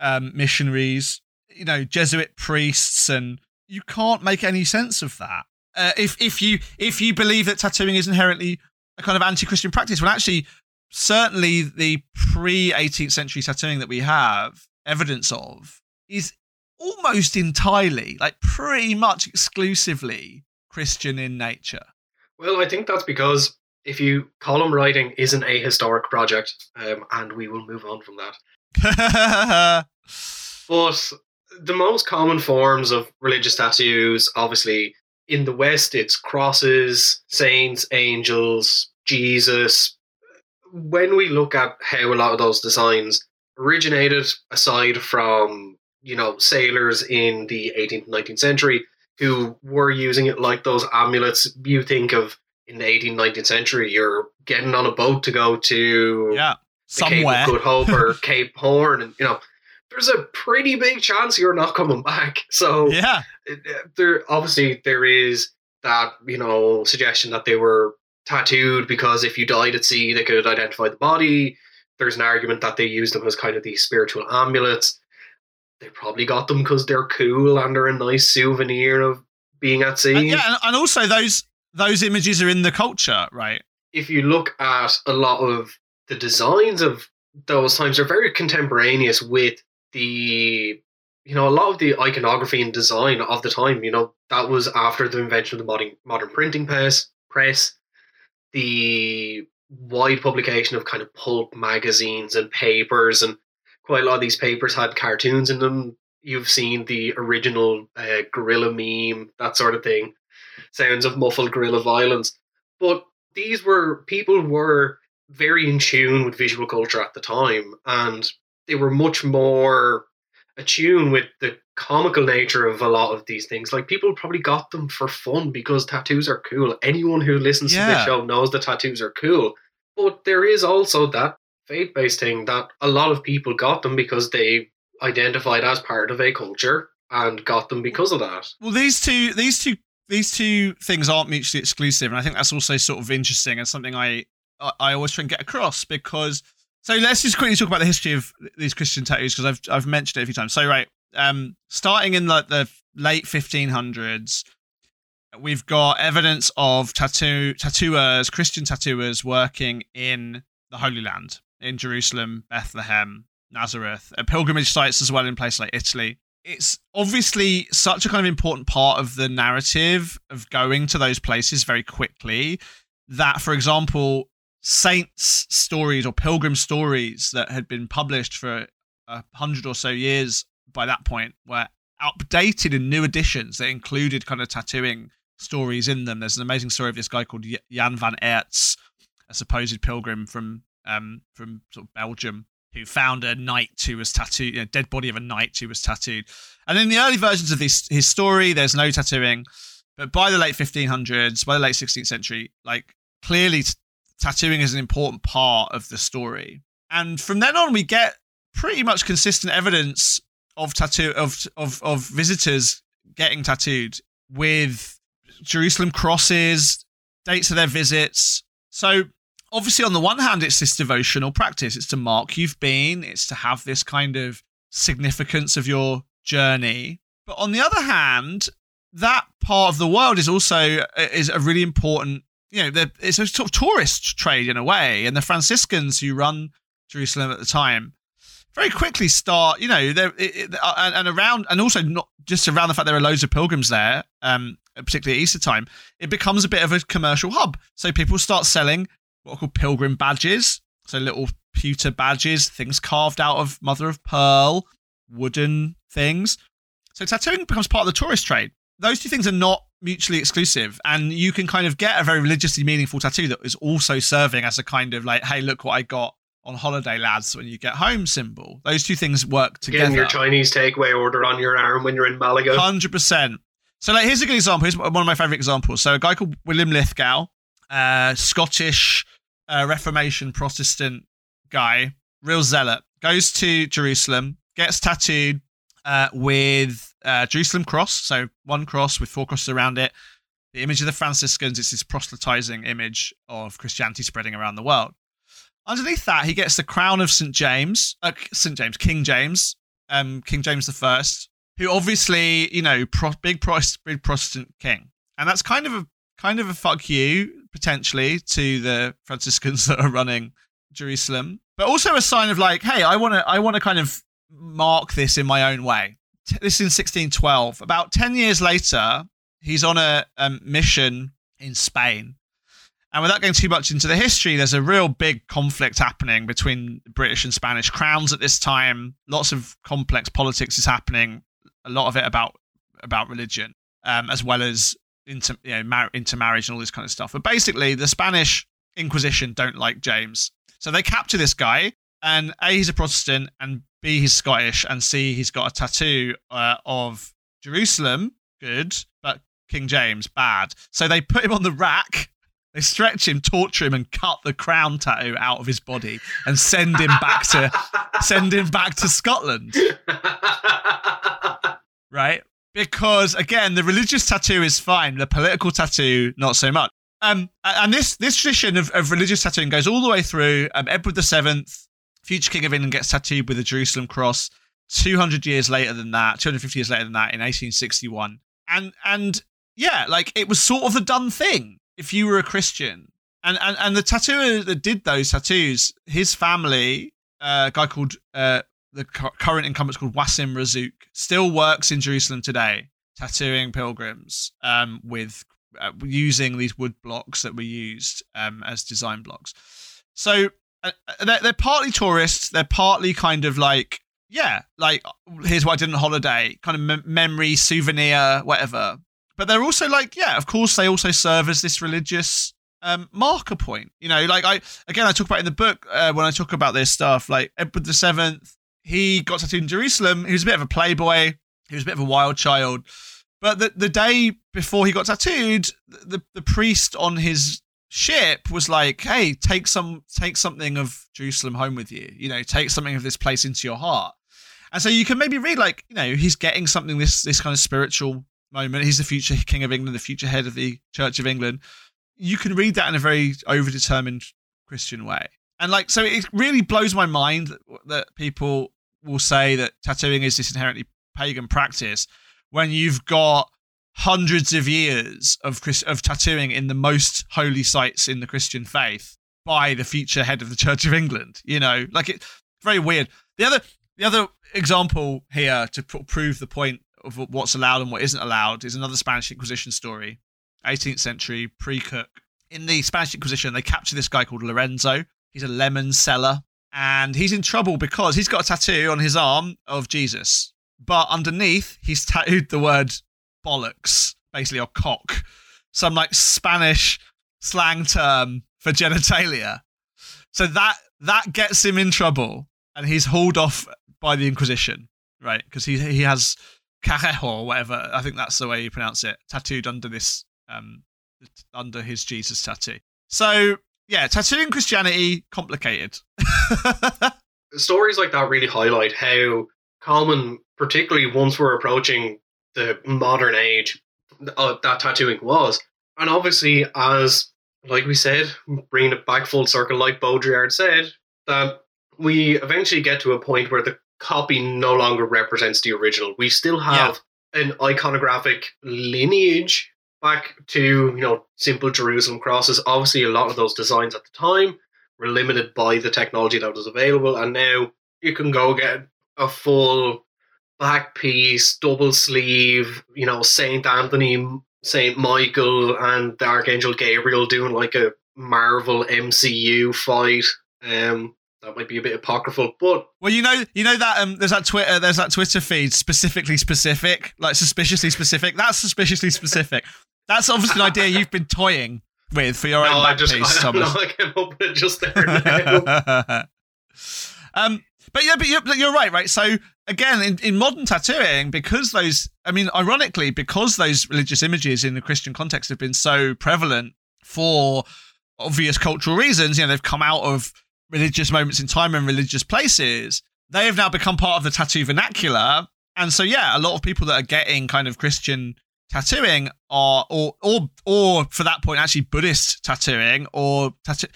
um, missionaries, you know Jesuit priests, and you can't make any sense of that. Uh, if if you if you believe that tattooing is inherently a kind of anti-Christian practice, well, actually, certainly the pre 18th century tattooing that we have evidence of is almost entirely, like pretty much exclusively Christian in nature. Well, I think that's because if you column writing isn't a historic project, um, and we will move on from that. but the most common forms of religious tattoos, obviously, in the West, it's crosses, saints, angels, Jesus, when we look at how a lot of those designs originated, aside from you know sailors in the 18th 19th century who were using it like those amulets, you think of in the 18th, 19th century, you're getting on a boat to go to yeah somewhere Cape Good Hope or Cape Horn, and you know there's a pretty big chance you're not coming back. So yeah, uh, there obviously there is that you know suggestion that they were tattooed because if you died at sea, they could identify the body. There's an argument that they used them as kind of these spiritual amulets. They probably got them because they're cool and they're a nice souvenir of being at sea. And yeah, and also those those images are in the culture, right? If you look at a lot of the designs of those times, they're very contemporaneous with the you know a lot of the iconography and design of the time. You know that was after the invention of the modern modern printing press. Press the wide publication of kind of pulp magazines and papers and quite a lot of these papers had cartoons in them you've seen the original uh, gorilla meme, that sort of thing. Sounds of muffled gorilla violence. But these were people were very in tune with visual culture at the time, and they were much more attuned with the comical nature of a lot of these things. Like people probably got them for fun because tattoos are cool. Anyone who listens to Yeah. this show knows that tattoos are cool. But there is also that faith based thing that a lot of people got them because they identified as part of a culture and got them because of that. Well, these two, these two, these two things aren't mutually exclusive, and I think that's also sort of interesting and something I, I, always try and get across because. So let's just quickly talk about the history of these Christian tattoos because I've I've mentioned it a few times. So right, um, starting in like the late 1500s, we've got evidence of tattoo tattooers, Christian tattooers working in the Holy Land, in Jerusalem, Bethlehem, Nazareth, pilgrimage sites as well in places like Italy. It's obviously such a kind of important part of the narrative of going to those places very quickly that, for example, saints' stories or pilgrim stories that had been published for a hundred or so years by that point were updated in new editions that included kind of tattooing stories in them. There's an amazing story of this guy called Jan van Eerts, a supposed pilgrim from um, from sort of Belgium, who found a knight who was tattooed, a dead body of a knight who was tattooed. And in the early versions of this his story, there's no tattooing, but by the late 1500s, by the late 16th century, like clearly t- tattooing is an important part of the story. And from then on, we get pretty much consistent evidence of tattoo of of of visitors getting tattooed with Jerusalem crosses, dates of their visits. So obviously on the one hand it's this devotional practice. It's to mark you've been. It's to have this kind of significance of your journey. But on the other hand that part of the world is also is a really important you know it's a sort of tourist trade in a way. And the franciscans who run jerusalem at the time very quickly start you know there uh, and, and around and also not just around the fact there are loads of pilgrims there um particularly at easter time it becomes a bit of a commercial hub. So people start selling what are called pilgrim badges. So little pewter badges, things carved out of mother of pearl, wooden things. So tattooing becomes part of the tourist trade. Those two things are not mutually exclusive, and you can kind of get a very religiously meaningful tattoo that is also serving as a kind of like, hey, look what I got on holiday, lads, when you get home symbol. Those two things work together. Getting your Chinese takeaway order on your arm when you're in Malaga. Hundred percent. So, like, here's a good example. Here's one of my favorite examples. So, a guy called William Lithgow, uh, Scottish uh, Reformation Protestant guy, real zealot, goes to Jerusalem, gets tattooed uh, with uh, Jerusalem cross, so one cross with four crosses around it. The image of the Franciscans is this proselytizing image of Christianity spreading around the world. Underneath that, he gets the crown of St James, uh, St James, King James, um, King James First, who obviously, you know, pro- big, Prost- big Protestant king, and that's kind of a kind of a fuck you potentially to the Franciscans that are running Jerusalem, but also a sign of like, hey, I want to, I want to kind of mark this in my own way. This is in 1612. About 10 years later, he's on a um, mission in Spain. And without going too much into the history, there's a real big conflict happening between British and Spanish crowns at this time. Lots of complex politics is happening. A lot of it about about religion, um, as well as inter, you know, mar- intermarriage and all this kind of stuff. But basically, the Spanish Inquisition don't like James, so they capture this guy. And a he's a Protestant, and b he's Scottish, and c he's got a tattoo uh, of Jerusalem, good, but King James, bad. So they put him on the rack. They stretch him, torture him, and cut the crown tattoo out of his body and send him back to send him back to Scotland. right? Because again, the religious tattoo is fine, the political tattoo not so much. Um, and this this tradition of, of religious tattooing goes all the way through. Um, Edward the Seventh, future king of England, gets tattooed with the Jerusalem cross. Two hundred years later than that, two hundred fifty years later than that, in eighteen sixty one, and and yeah, like it was sort of the done thing if you were a Christian. And and and the tattooer that did those tattoos, his family, uh, a guy called uh, the cu- current incumbent's called Wassim Razzouk, still works in Jerusalem today, tattooing pilgrims um, with uh, using these wood blocks that were used um, as design blocks. So uh, they're, they're partly tourists, they're partly kind of like yeah, like here's what I did on holiday, kind of mem- memory, souvenir, whatever. But they're also like, yeah, of course, they also serve as this religious um, marker point. You know, like I again, I talk about in the book uh, when I talk about this stuff. Like Edward the Seventh, he got tattooed in Jerusalem. He was a bit of a playboy. He was a bit of a wild child. But the the day before he got tattooed, the the priest on his ship was like, "Hey, take some take something of Jerusalem home with you. You know, take something of this place into your heart." And so you can maybe read like, you know, he's getting something this this kind of spiritual moment. He's the future king of England, the future head of the Church of England. You can read that in a very overdetermined Christian way. And like so it really blows my mind that, that people will say that tattooing is this inherently pagan practice when you've got hundreds of years of of tattooing in the most holy sites in the Christian faith by the future head of the Church of England. You know, like it's very weird. The other the other example here to pr- prove the point of what's allowed and what isn't allowed is another Spanish Inquisition story, 18th century pre Cook. In the Spanish Inquisition, they capture this guy called Lorenzo. He's a lemon seller, and he's in trouble because he's got a tattoo on his arm of Jesus, but underneath he's tattooed the word bollocks, basically, or cock, some like Spanish slang term for genitalia. So that that gets him in trouble, and he's hauled off by the Inquisition, right? Because he he has carejo or whatever. I think that's the way you pronounce it, tattooed under this um under his Jesus tattoo. So yeah, tattooing Christianity complicated. Stories like that really highlight how common, particularly once we're approaching the modern age, uh, that tattooing was. And obviously, as like we said, bringing it back full circle, like Baudrillard said, that we eventually get to a point where the copy no longer represents the original. We still have yeah. an iconographic lineage back to you know simple Jerusalem crosses. Obviously, a lot of those designs at the time were limited by the technology that was available, and now you can go get a full back piece, double sleeve, you know, Saint Anthony, Saint Michael, and the Archangel Gabriel doing like a Marvel MCU fight. Um, that might be a bit apocryphal, but well, you know, you know that um, there's that Twitter, there's that Twitter feed specifically specific, like suspiciously specific. That's suspiciously specific. That's obviously an idea you've been toying with for your no, own back just, piece, I, Thomas. No, I came up with it just there. um, but yeah, but you're, you're, right, right? So again, in, in modern tattooing, because those, I mean, ironically, because those religious images in the Christian context have been so prevalent for obvious cultural reasons, you know, they've come out of religious moments in time and religious places, they have now become part of the tattoo vernacular. And so, yeah, a lot of people that are getting kind of Christian tattooing are, or, or, or for that point, actually Buddhist tattooing or tattoo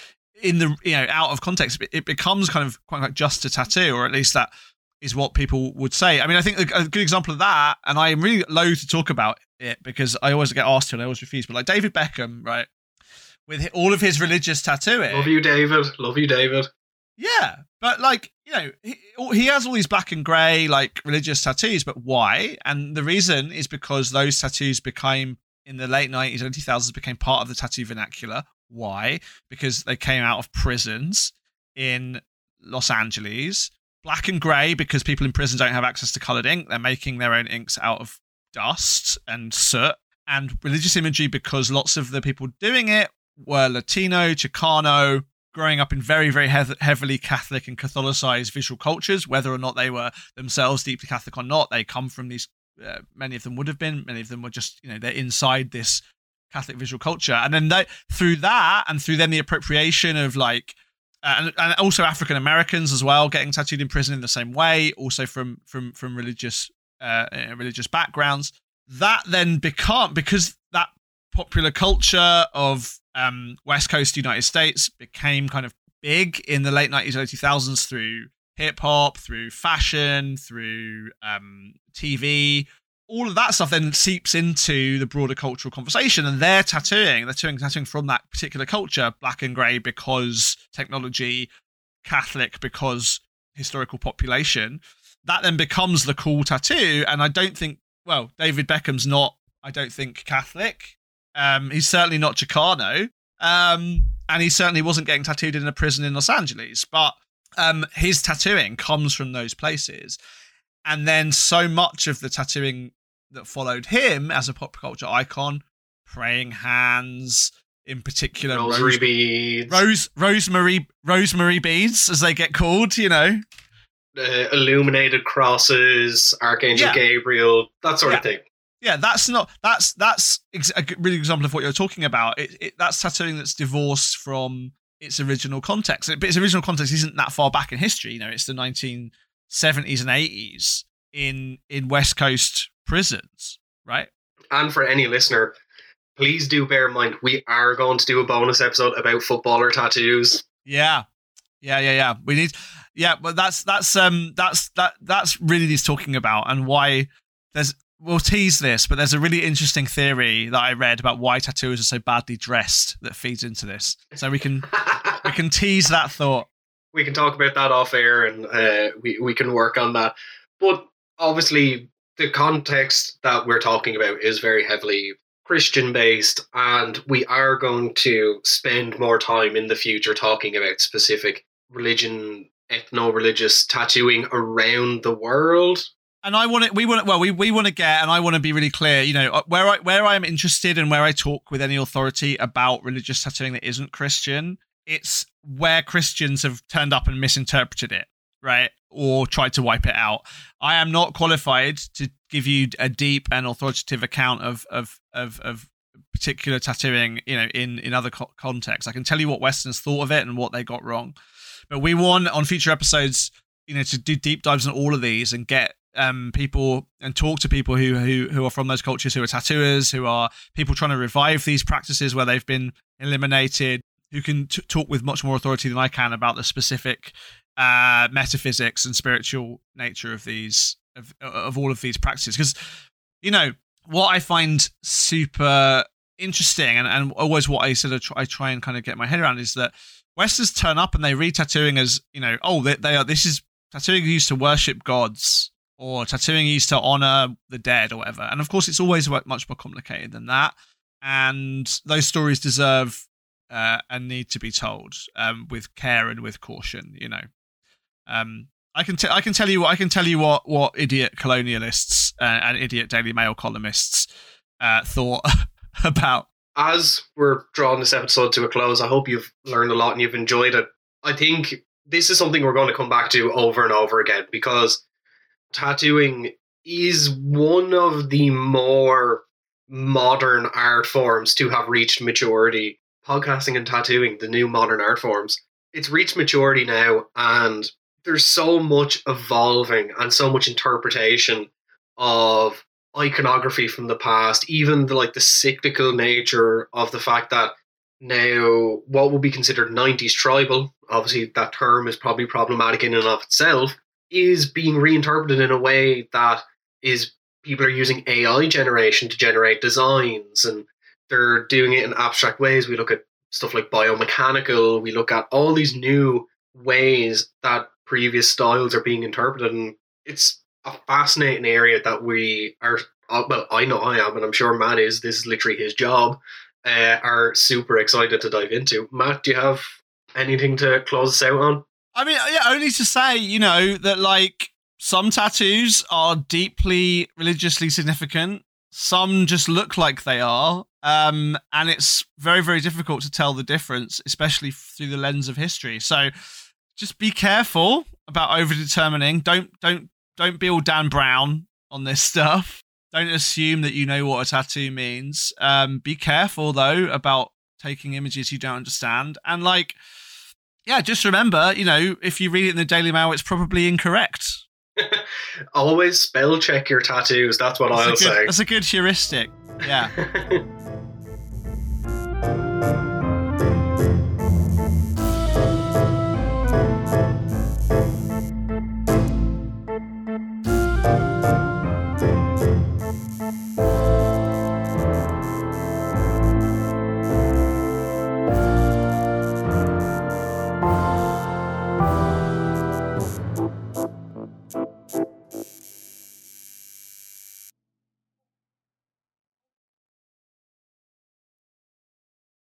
in the, you know, out of context, it becomes kind of quite like just a tattoo, or at least that is what people would say. I mean, I think a, good example of that, and I am really loath to talk about it because I always get asked to and I always refuse, but like David Beckham, right? with all of his religious tattooing. Love you, David. Love you, David. Yeah, but like you know, he, he has all these black and grey like religious tattoos, but why? And the reason is because those tattoos became in the late nineties, early two thousands became part of the tattoo vernacular. Why? Because they came out of prisons in Los Angeles. Black and grey because people in prison don't have access to coloured ink. They're making their own inks out of dust and soot. And religious imagery because lots of the people doing it were Latino, Chicano, growing up in very, very heavily Catholic and Catholicized visual cultures, whether or not they were themselves deeply Catholic or not. They come from these, uh, many of them would have been, many of them were just, you know, they're inside this Catholic visual culture. And then they, through that, and through then the appropriation of like, uh, and, and also African Americans as well, getting tattooed in prison in the same way, also from from from religious uh, uh religious backgrounds. That then become because that popular culture of um, West Coast United States became kind of big in the late 90s, early 2000s through hip hop, through fashion, through um, TV. All of that stuff then seeps into the broader cultural conversation, and they're tattooing. They're tattooing, tattooing from that particular culture, black and grey, because technology, Catholic because historical population. That then becomes the cool tattoo, and I don't think. Well, David Beckham's not. I don't think Catholic. Um, he's certainly not Chicano. Um, and he certainly wasn't getting tattooed in a prison in Los Angeles. But um, his tattooing comes from those places. And then so much of the tattooing that followed him as a pop culture icon, praying hands, in particular, Rosary rose, beads, rose, rosemary, rosemary beads, as they get called. You know, uh, illuminated crosses, Archangel Yeah. Gabriel, that sort of thing. Yeah, that's not that's that's ex- a really example of what you're talking about. It, it, that's tattooing that's divorced from its original context. But its original context isn't that far back in history. You know, it's the 1970s and 80s in in West Coast prisons, right? And for any listener, please do bear in mind we are going to do a bonus episode about footballer tattoos. Yeah, yeah, yeah, yeah. We need, yeah, but that's that's um that's that that's really he's talking about and why there's. We'll tease this, but there's a really interesting theory that I read about why tattooers are so badly dressed that feeds into this. So we can we can tease that thought. we can talk about that off air and uh, we, we can work on that. But obviously, the context that we're talking about is very heavily Christian based, and we are going to spend more time in the future talking about specific religion, ethno religious tattooing around the world. And I want to, we want well, we, we want to get, and I want to be really clear, you know, uh, where I, where I'm interested and where I talk with any authority about religious tattooing that isn't Christian, it's where Christians have turned up and misinterpreted it, right? Or tried to wipe it out. I am not qualified to give you a deep and authoritative account of, of, of, of particular tattooing, you know, in, in other co- contexts. I can tell you what Westerns thought of it and what they got wrong. But we want on future episodes, you know, to do deep dives on all of these and get um, people and talk to people who, who who are from those cultures, who are tattooers, who are people trying to revive these practices where they've been eliminated, who can t- talk with much more authority than I can about the specific uh, metaphysics and spiritual nature of these of of all of these practices. Because you know what I find super interesting and, and always what I sort of try, I try and kind of get my head around is that Westerns turn up and they read tattooing as you know oh they, they are this is tattooing used to worship gods or tattooing to honor the dead or whatever. And of course, it's always much more complicated than that. And those stories deserve uh, and need to be told um, with care and with caution. You know, um, I can t- I can tell you I can tell you what what idiot colonialists uh, and idiot Daily Mail columnists uh, thought about. As we're drawing this episode to a close, I hope you've learned a lot and you've enjoyed it. I think this is something we're going to come back to over and over again because tattooing is one of the more modern art forms to have reached maturity. Podcasting and tattooing, the new modern art forms, it's reached maturity now, and there's so much evolving and so much interpretation of iconography from the past, even the like the cyclical nature of the fact that now what would be considered 90s tribal, obviously that term is probably problematic in and of itself, is being reinterpreted in a way that is people are using AI generation to generate designs and they're doing it in abstract ways. We look at stuff like biomechanical, we look at all these new ways that previous styles are being interpreted and it's a fascinating area that we are uh, well I know I am and I'm sure Matt is this is literally his job uh, are super excited to dive into. Matt, do you have anything to close us out on? I mean, yeah, only to say, you know, that like some tattoos are deeply religiously significant. Some just look like they are. Um, and it's very, very difficult to tell the difference, especially through the lens of history. So just be careful about over determining. Don't don't don't be all Dan Brown on this stuff. Don't assume that you know what a tattoo means. Um, be careful though about taking images you don't understand. And like yeah, just remember, you know, if you read it in the Daily Mail, it's probably incorrect. Always spell check your tattoos. That's what That's I'll good, say. That's a good heuristic. Yeah.